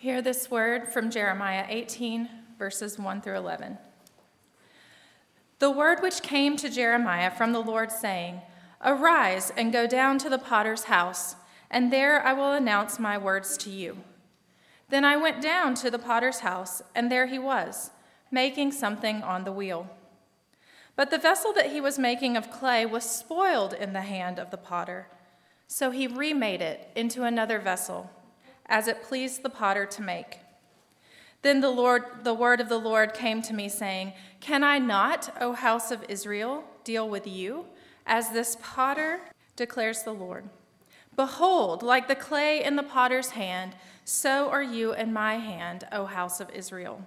Hear this word from Jeremiah 18, verses 1 through 11. The word which came to Jeremiah from the Lord, saying, Arise and go down to the potter's house, and there I will announce my words to you. Then I went down to the potter's house, and there he was, making something on the wheel. But the vessel that he was making of clay was spoiled in the hand of the potter. So he remade it into another vessel, as it pleased the potter to make. Then the Lord the word of the Lord came to me saying, "Can I not, O house of Israel, deal with you as this potter declares the Lord? Behold, like the clay in the potter's hand, so are you in my hand, O house of Israel."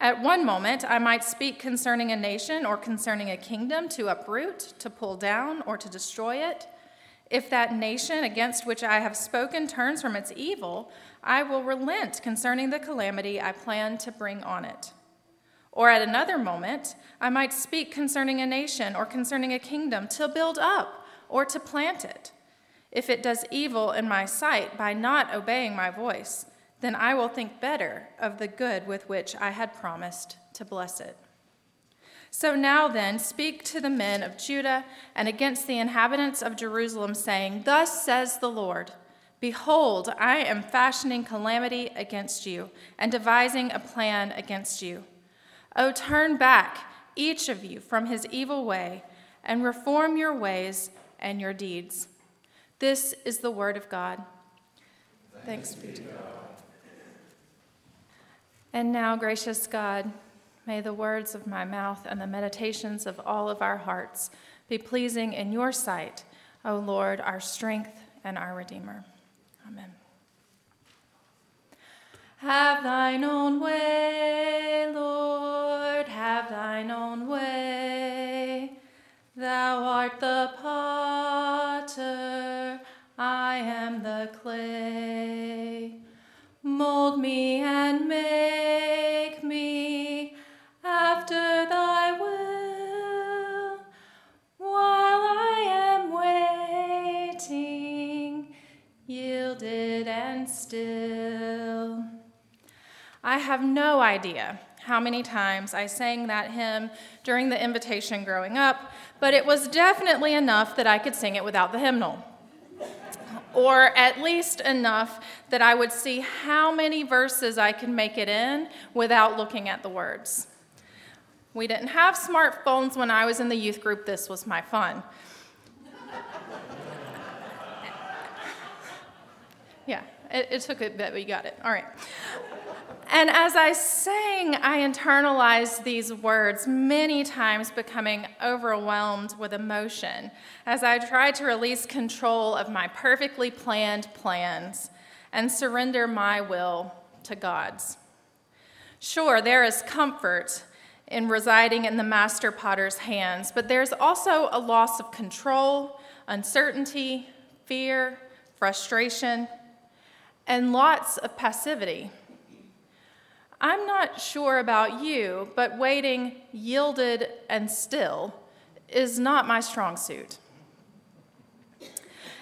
At one moment, I might speak concerning a nation or concerning a kingdom to uproot, to pull down, or to destroy it. If that nation against which I have spoken turns from its evil, I will relent concerning the calamity I plan to bring on it. Or at another moment, I might speak concerning a nation or concerning a kingdom to build up or to plant it. If it does evil in my sight by not obeying my voice, then I will think better of the good with which I had promised to bless it. So now then, speak to the men of Judah and against the inhabitants of Jerusalem, saying, Thus says the Lord Behold, I am fashioning calamity against you and devising a plan against you. Oh, turn back, each of you, from his evil way and reform your ways and your deeds. This is the word of God. Thanks, be to God. And now, gracious God, May the words of my mouth and the meditations of all of our hearts be pleasing in your sight, O Lord, our strength and our Redeemer. Amen. Have thine own way, Lord, have thine own way. Thou art the potter, I am the clay. Mold me and make still. I have no idea how many times I sang that hymn during the invitation growing up, but it was definitely enough that I could sing it without the hymnal. Or at least enough that I would see how many verses I could make it in without looking at the words. We didn't have smartphones when I was in the youth group. This was my fun. yeah, it, it, took a bit, but we got it. All right. And as I sang, I internalized these words many times, becoming overwhelmed with emotion as I tried to release control of my perfectly planned plans and surrender my will to God's. Sure, there is comfort in residing in the master potter's hands, but there's also a loss of control, uncertainty, fear, frustration, and lots of passivity. I'm not sure about you, but waiting yielded and still is not my strong suit.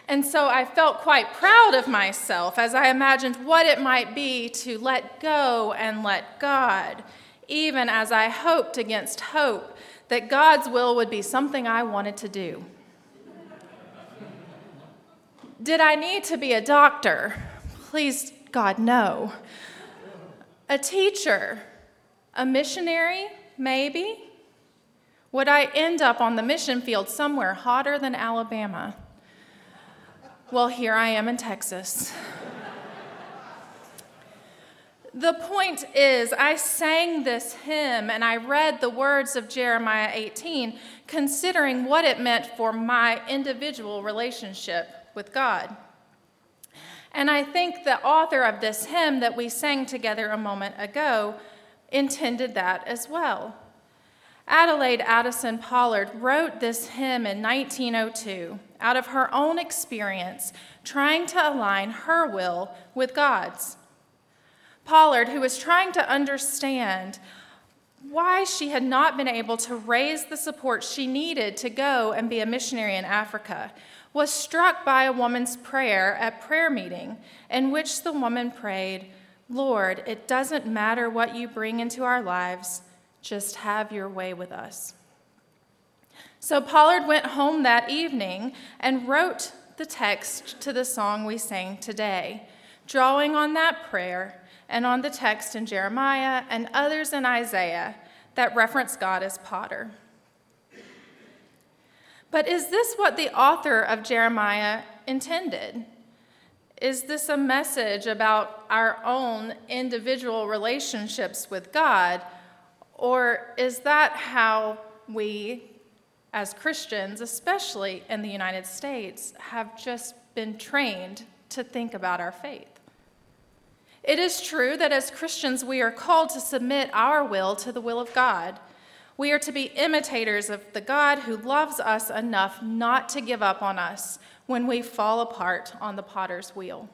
And so I felt quite proud of myself as I imagined what it might be to let go and let God even as I hoped against hope that God's will would be something I wanted to do. Did I need to be a doctor? Please, God, no. A teacher? A missionary? Maybe. Would I end up on the mission field somewhere hotter than Alabama? Well, here I am in Texas. The point is, I sang this hymn and I read the words of Jeremiah 18, considering what it meant for my individual relationship with God. And I think the author of this hymn that we sang together a moment ago intended that as well. Adelaide Addison Pollard wrote this hymn in 1902 out of her own experience, trying to align her will with God's. Pollard, who was trying to understand why she had not been able to raise the support she needed to go and be a missionary in Africa, was struck by a woman's prayer at prayer meeting, in which the woman prayed, Lord, it doesn't matter what you bring into our lives, just have your way with us. So Pollard went home that evening and wrote the text to the song we sang today, drawing on that prayer and on the text in Jeremiah and others in Isaiah that reference God as potter. But is this what the author of Jeremiah intended? Is this a message about our own individual relationships with God? Or is that how we, as Christians, especially in the United States, have just been trained to think about our faith? It is true that as Christians, we are called to submit our will to the will of God. We are to be imitators of the God who loves us enough not to give up on us when we fall apart on the potter's wheel.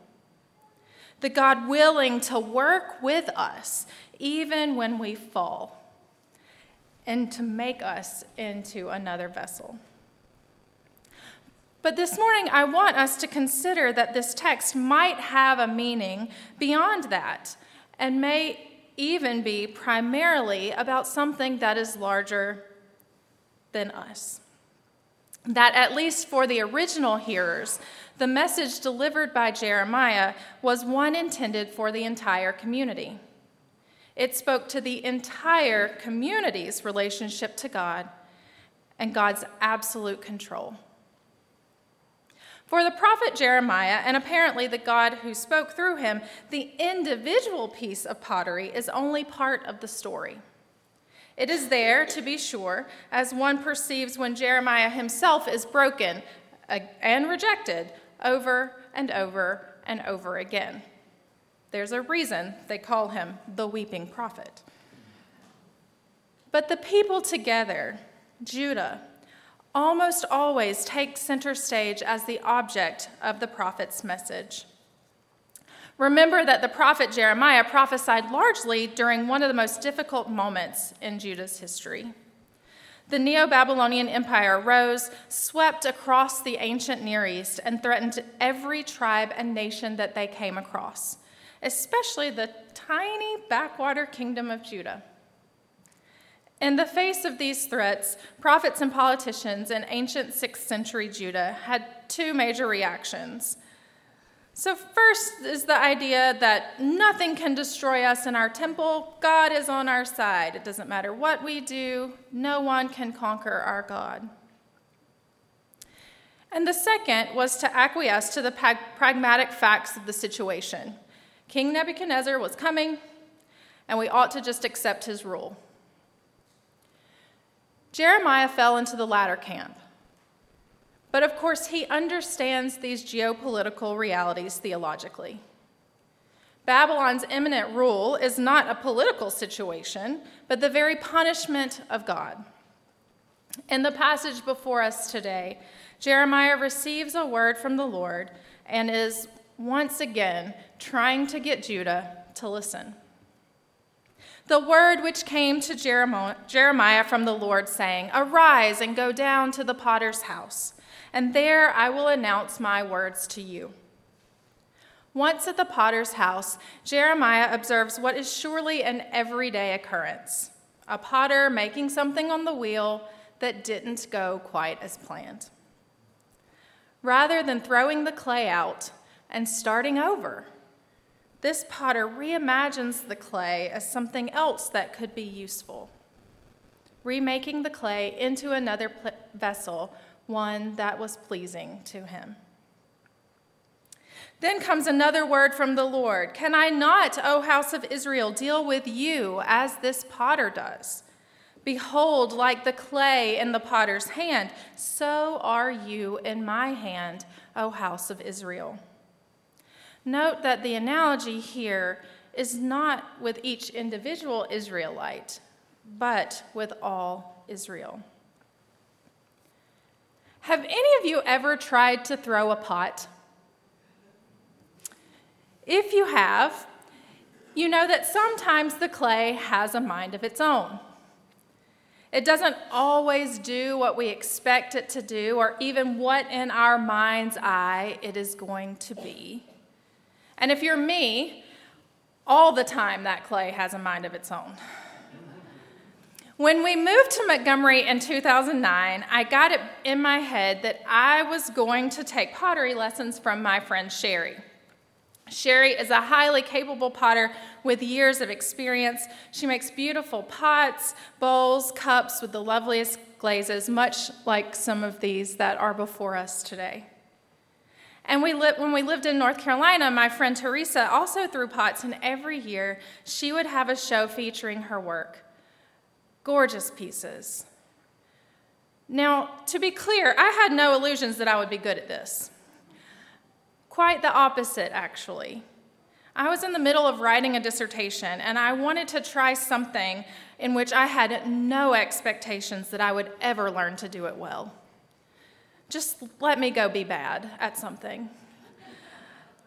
The God willing to work with us even when we fall and to make us into another vessel. But this morning, I want us to consider that this text might have a meaning beyond that and may even be primarily about something that is larger than us. That, at least for the original hearers, the message delivered by Jeremiah was one intended for the entire community. It spoke to the entire community's relationship to God and God's absolute control. For the prophet Jeremiah, and apparently the God who spoke through him, the individual piece of pottery is only part of the story. It is there, to be sure, as one perceives when Jeremiah himself is broken uh, and rejected over and over and over again. There's a reason they call him the weeping prophet. But the people together, Judah, almost always take center stage as the object of the prophet's message. Remember that the prophet Jeremiah prophesied largely during one of the most difficult moments in Judah's history. The Neo Babylonian Empire rose, swept across the ancient Near East, and threatened every tribe and nation that they came across, especially the tiny backwater kingdom of Judah. In the face of these threats, prophets and politicians in ancient 6th century Judah had two major reactions. So, first is the idea that nothing can destroy us in our temple. God is on our side. It doesn't matter what we do, no one can conquer our God. And the second was to acquiesce to the pragmatic facts of the situation. King Nebuchadnezzar was coming, and we ought to just accept his rule. Jeremiah fell into the latter camp. But of course, he understands these geopolitical realities theologically. Babylon's imminent rule is not a political situation, but the very punishment of God. In the passage before us today, Jeremiah receives a word from the Lord and is once again trying to get Judah to listen. The word which came to Jeremiah from the Lord, saying, Arise and go down to the potter's house, and there I will announce my words to you. Once at the potter's house, Jeremiah observes what is surely an everyday occurrence a potter making something on the wheel that didn't go quite as planned. Rather than throwing the clay out and starting over, this potter reimagines the clay as something else that could be useful, remaking the clay into another pl- vessel, one that was pleasing to him. Then comes another word from the Lord Can I not, O house of Israel, deal with you as this potter does? Behold, like the clay in the potter's hand, so are you in my hand, O house of Israel. Note that the analogy here is not with each individual Israelite, but with all Israel. Have any of you ever tried to throw a pot? If you have, you know that sometimes the clay has a mind of its own. It doesn't always do what we expect it to do, or even what in our mind's eye it is going to be. And if you're me, all the time that clay has a mind of its own. When we moved to Montgomery in 2009, I got it in my head that I was going to take pottery lessons from my friend Sherry. Sherry is a highly capable potter with years of experience. She makes beautiful pots, bowls, cups with the loveliest glazes, much like some of these that are before us today. And we li- when we lived in North Carolina, my friend Teresa also threw pots, and every year she would have a show featuring her work. Gorgeous pieces. Now, to be clear, I had no illusions that I would be good at this. Quite the opposite, actually. I was in the middle of writing a dissertation, and I wanted to try something in which I had no expectations that I would ever learn to do it well. Just let me go be bad at something.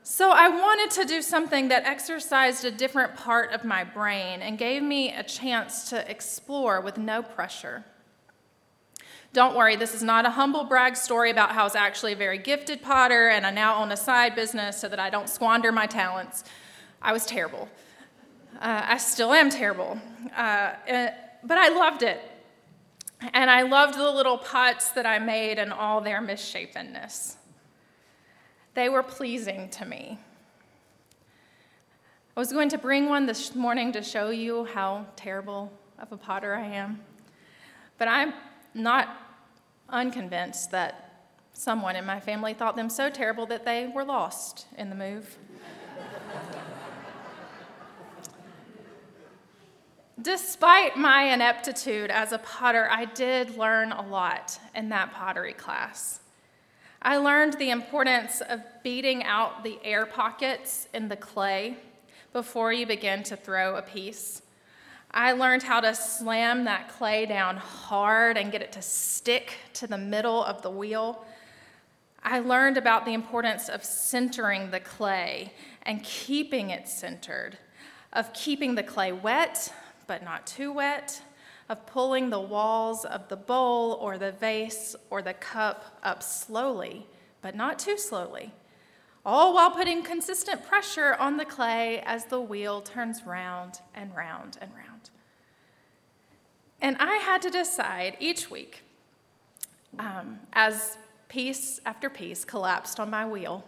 So I wanted to do something that exercised a different part of my brain and gave me a chance to explore with no pressure. Don't worry, this is not a humble brag story about how I was actually a very gifted potter and I now own a side business so that I don't squander my talents. I was terrible. Uh, I still am terrible. Uh, eh, but I loved it. And I loved the little pots that I made and all their misshapenness. They were pleasing to me. I was going to bring one this morning to show you how terrible of a potter I am. But I'm not unconvinced that someone in my family thought them so terrible that they were lost in the move. Despite my ineptitude as a potter, I did learn a lot in that pottery class. I learned the importance of beating out the air pockets in the clay before you begin to throw a piece. I learned how to slam that clay down hard and get it to stick to the middle of the wheel. I learned about the importance of centering the clay and keeping it centered, of keeping the clay wet but not too wet, of pulling the walls of the bowl or the vase or the cup up slowly but not too slowly, all while putting consistent pressure on the clay as the wheel turns round and round and round. And I had to decide each week, um, as piece after piece collapsed on my wheel,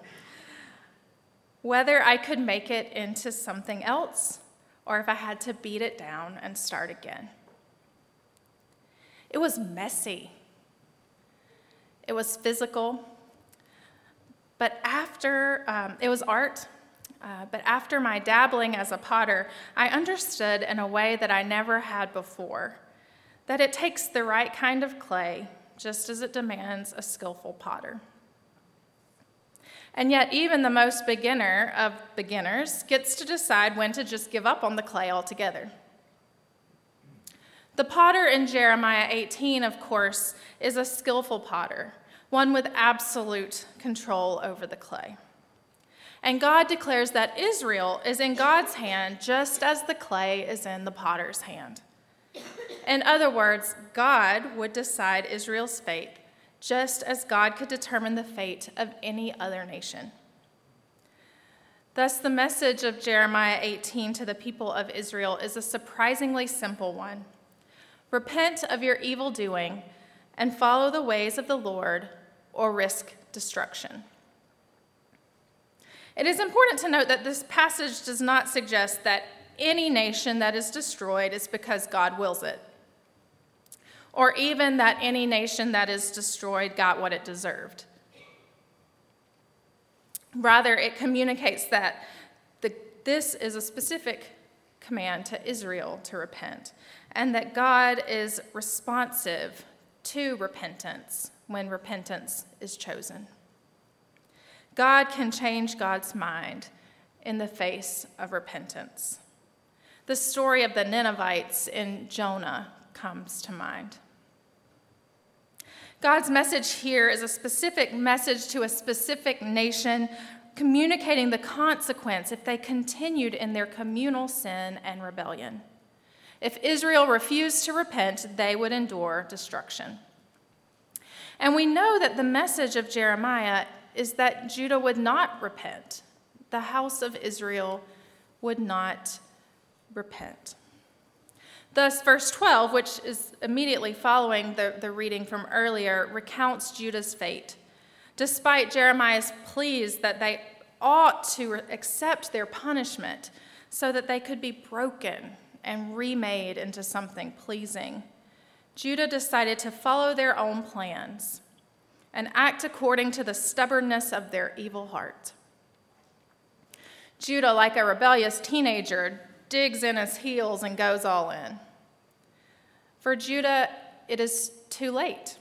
whether I could make it into something else or if I had to beat it down and start again. It was messy, it was physical, but after um, it was art. Uh, but after my dabbling as a potter, I understood in a way that I never had before that it takes the right kind of clay, just as it demands a skillful potter. And yet, even the most beginner of beginners gets to decide when to just give up on the clay altogether. The potter in Jeremiah 18, of course, is a skillful potter, one with absolute control over the clay. And God declares that Israel is in God's hand just as the clay is in the potter's hand. In other words, God would decide Israel's fate just as God could determine the fate of any other nation. Thus, the message of Jeremiah 18 to the people of Israel is a surprisingly simple one Repent of your evil doing and follow the ways of the Lord, or risk destruction. It is important to note that this passage does not suggest that any nation that is destroyed is because God wills it or even that any nation that is destroyed got what it deserved. Rather, it communicates that the, this is a specific command to Israel to repent, and that God is responsive to repentance when repentance is chosen. God can change God's mind in the face of repentance. The story of the Ninevites in Jonah comes to mind. God's message here is a specific message to a specific nation, communicating the consequence if they continued in their communal sin and rebellion. If Israel refused to repent, they would endure destruction. And we know that the message of Jeremiah is that Judah would not repent. The house of Israel would not repent. Thus, verse 12, which is immediately following the, the reading from earlier, recounts Judah's fate. Despite Jeremiah's pleas that they ought to accept their punishment so that they could be broken and remade into something pleasing, Judah decided to follow their own plans and act according to the stubbornness of their evil heart. Judah, like a rebellious teenager, digs in his heels and goes all in. For Judah, it is too late.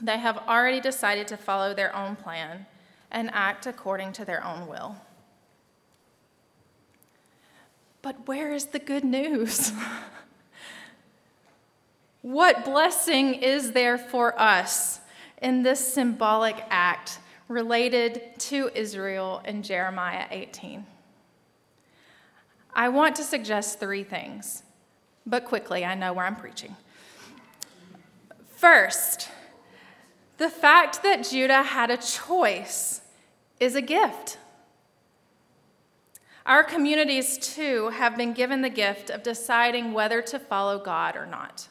They have already decided to follow their own plan and act according to their own will. But where is the good news? what blessing is there for us in this symbolic act related to Israel in Jeremiah 18? I want to suggest three things, but quickly, I know where I'm preaching. First, the fact that Judah had a choice is a gift. Our communities, too, have been given the gift of deciding whether to follow God or not.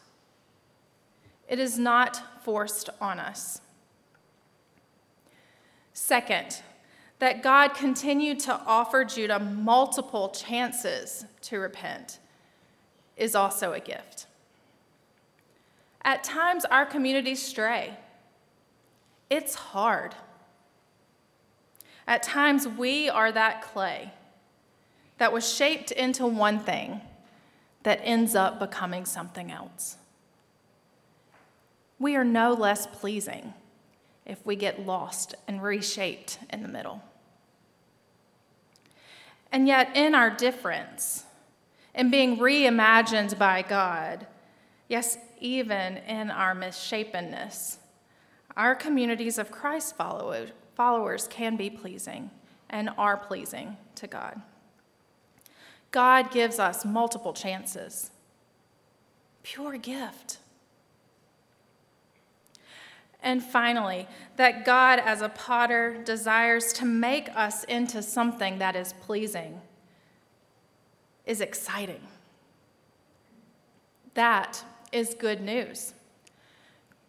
It is not forced on us. Second, that God continued to offer Judah multiple chances to repent is also a gift. At times, our communities stray. It's hard. At times, we are that clay that was shaped into one thing that ends up becoming something else. We are no less pleasing if we get lost and reshaped in the middle. And yet, in our difference, in being reimagined by God, yes, even in our misshapenness, our communities of Christ followers can be pleasing and are pleasing to God. God gives us multiple chances. Pure gift. And finally, that God, as a potter, desires to make us into something that is pleasing is exciting. That is good news.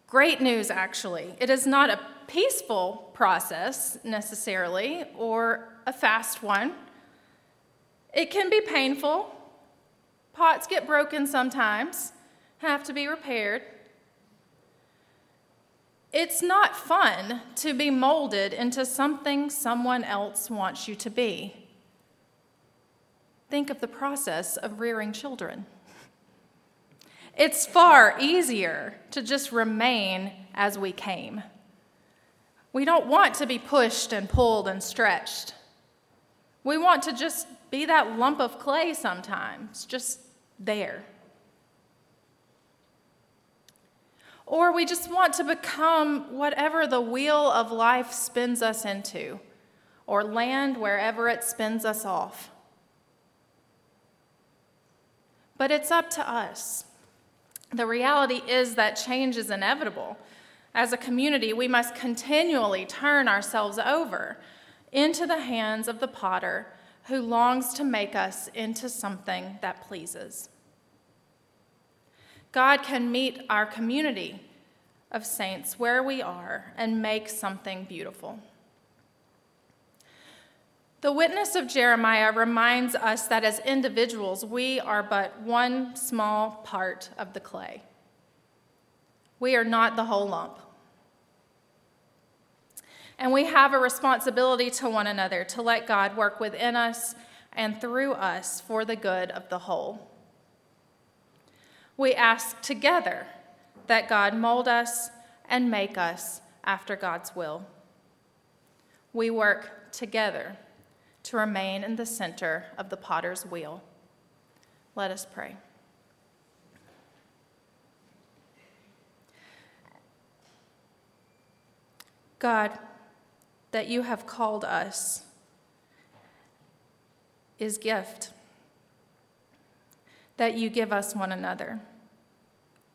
Great news, actually. It is not a peaceful process necessarily or a fast one. It can be painful. Pots get broken sometimes, have to be repaired. It's not fun to be molded into something someone else wants you to be. Think of the process of rearing children. It's far easier to just remain as we came. We don't want to be pushed and pulled and stretched. We want to just be that lump of clay sometimes, just there. Or we just want to become whatever the wheel of life spins us into, or land wherever it spins us off. But it's up to us. The reality is that change is inevitable. As a community, we must continually turn ourselves over into the hands of the potter who longs to make us into something that pleases. God can meet our community of saints where we are and make something beautiful. The witness of Jeremiah reminds us that as individuals, we are but one small part of the clay. We are not the whole lump. And we have a responsibility to one another to let God work within us and through us for the good of the whole. We ask together that God mold us and make us after God's will. We work together to remain in the center of the potter's wheel. Let us pray. God, that you have called us is gift. that you give us one another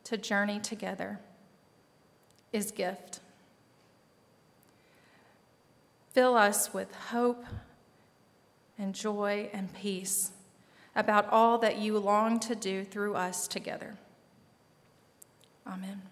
to journey together is gift. Fill us with hope and joy and peace about all that you long to do through us together. Amen.